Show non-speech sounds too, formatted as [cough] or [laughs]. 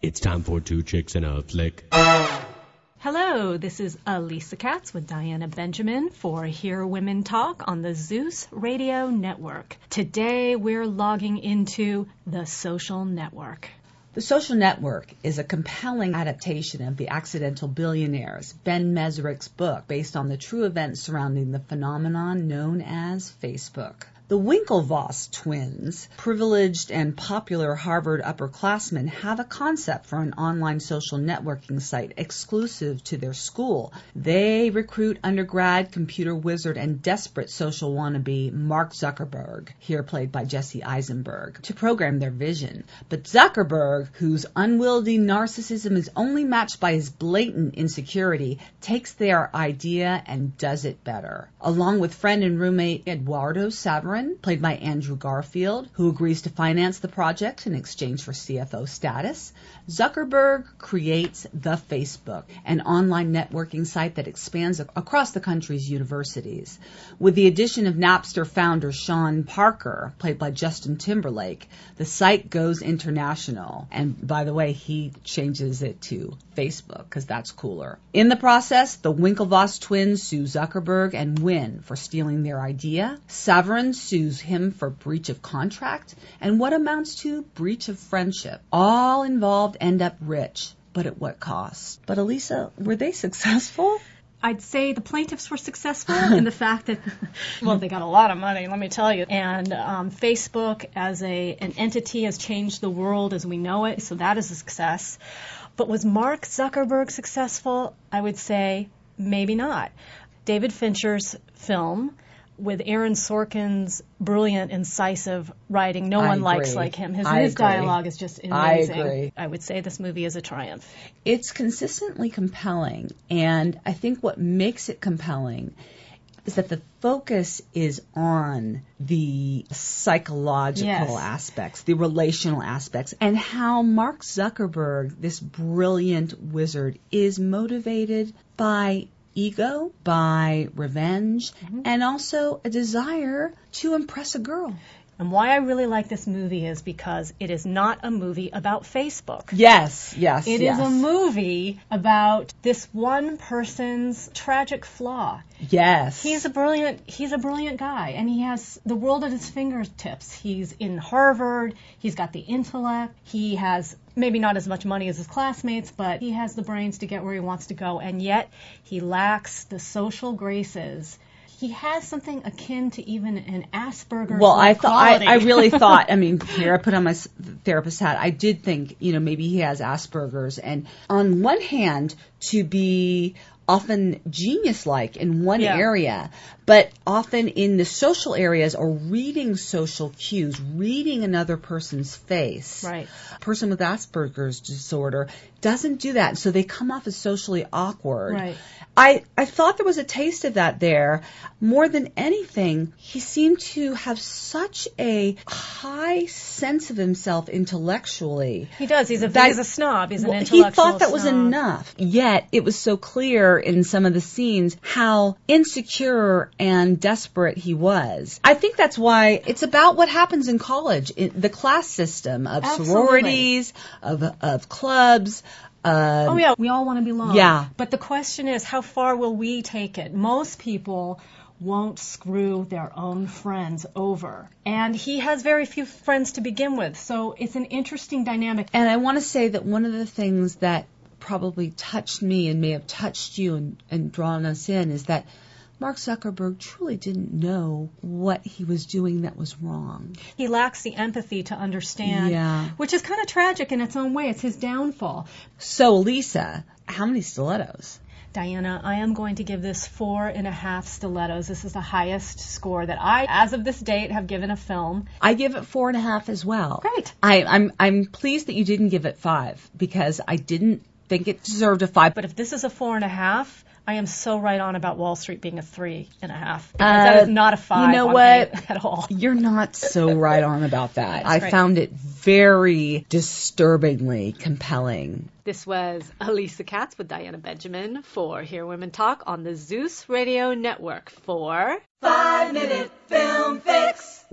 It's time for Two Chicks and a Flick. Hello, this is Elisa Katz with Diana Benjamin for Hear Women Talk on the Zeus Radio Network. Today we're logging into the social network. The Social Network is a compelling adaptation of The Accidental Billionaires, Ben Mezrich's book based on the true events surrounding the phenomenon known as Facebook. The Winklevoss twins, privileged and popular Harvard upperclassmen, have a concept for an online social networking site exclusive to their school. They recruit undergrad computer wizard and desperate social wannabe Mark Zuckerberg, here played by Jesse Eisenberg, to program their vision. But Zuckerberg, whose unwieldy narcissism is only matched by his blatant insecurity, takes their idea and does it better. Along with friend and roommate Eduardo Saverin, played by Andrew Garfield, who agrees to finance the project in exchange for CFO status, Zuckerberg creates the Facebook, an online networking site that expands across the country's universities. With the addition of Napster founder Sean Parker, played by Justin Timberlake, the site goes international. And by the way, he changes it to Facebook because that's cooler. In the process, the Winklevoss twins sue Zuckerberg and win for stealing their idea. Saverin sues him for breach of contract and what amounts to breach of friendship. All involved end up rich, but at what cost? But Elisa, were they successful? I'd say the plaintiffs were successful in the fact that, [laughs] well, they got a lot of money, let me tell you. And um, Facebook as a an entity has changed the world as we know it, so that is a success. But was Mark Zuckerberg successful? I would say maybe not. David Fincher's film with Aaron Sorkin's brilliant, incisive writing, no I one likes like him. His, his dialogue is just I amazing. agree. I would say this movie is a triumph. It's consistently compelling, and I think what makes it compelling is that the focus is on the psychological Yes. aspects, the relational aspects, and how Mark Zuckerberg, this brilliant wizard, is motivated by ego, by revenge, mm-hmm. and also a desire to impress a girl. And why I really like this movie is because it is not a movie about Facebook. Yes, yes, It is yes. a movie about this one person's tragic flaw. Yes. He's a brilliant he's a brilliant guy and he has the world at his fingertips. He's in Harvard, he's got the intellect, he has maybe not as much money as his classmates, but he has the brains to get where he wants to go and yet he lacks the social graces. He has something akin to even an Asperger's Well, I thought I. I really [laughs] thought. I mean, here I put on my therapist hat. I did think, you know, maybe he has Asperger's, and on one hand, to be often genius-like in one Yeah. area, but often in the social areas or reading social cues, reading another person's face. Right. A person with Asperger's disorder doesn't do that, so they come off as socially awkward. Right. I, I thought there was a taste of that there. More than anything, he seemed to have such a high sense of himself intellectually. He does. He's a That- he's a snob. He's an intellectual he thought that was enough. Yet it was so clear in some of the scenes how insecure and desperate he was. I think that's why it's about what happens in college, in the class system of Absolutely. sororities, of of clubs. Um, Oh yeah, we all want to belong. Yeah. But the question is, how far will we take it? Most people won't screw their own friends over. And he has very few friends to begin with. So it's an interesting dynamic. And I want to say that one of the things that probably touched me and may have touched you and, and drawn us in is that Mark Zuckerberg truly didn't know what he was doing that was wrong. He lacks the empathy to understand, Yeah. which is kind of tragic in its own way. It's his downfall. So, Lisa, how many stilettos? Diana, I am going to give this four and a half stilettos. This is the highest score that I, as of this date, have given a film. I give it four and a half as well. Great. I, I'm I'm pleased that you didn't give it five because I didn't think it deserved a five. But if this is a four and a half, I am so right on about Wall Street being a three and a half. Uh, that is not a five you know on what? at all. [laughs] You're not so right on about that. I great. found it very disturbingly compelling. This was Elisa Katz with Diana Benjamin for Hear Women Talk on the Zeus Radio Network for Five minute film fix.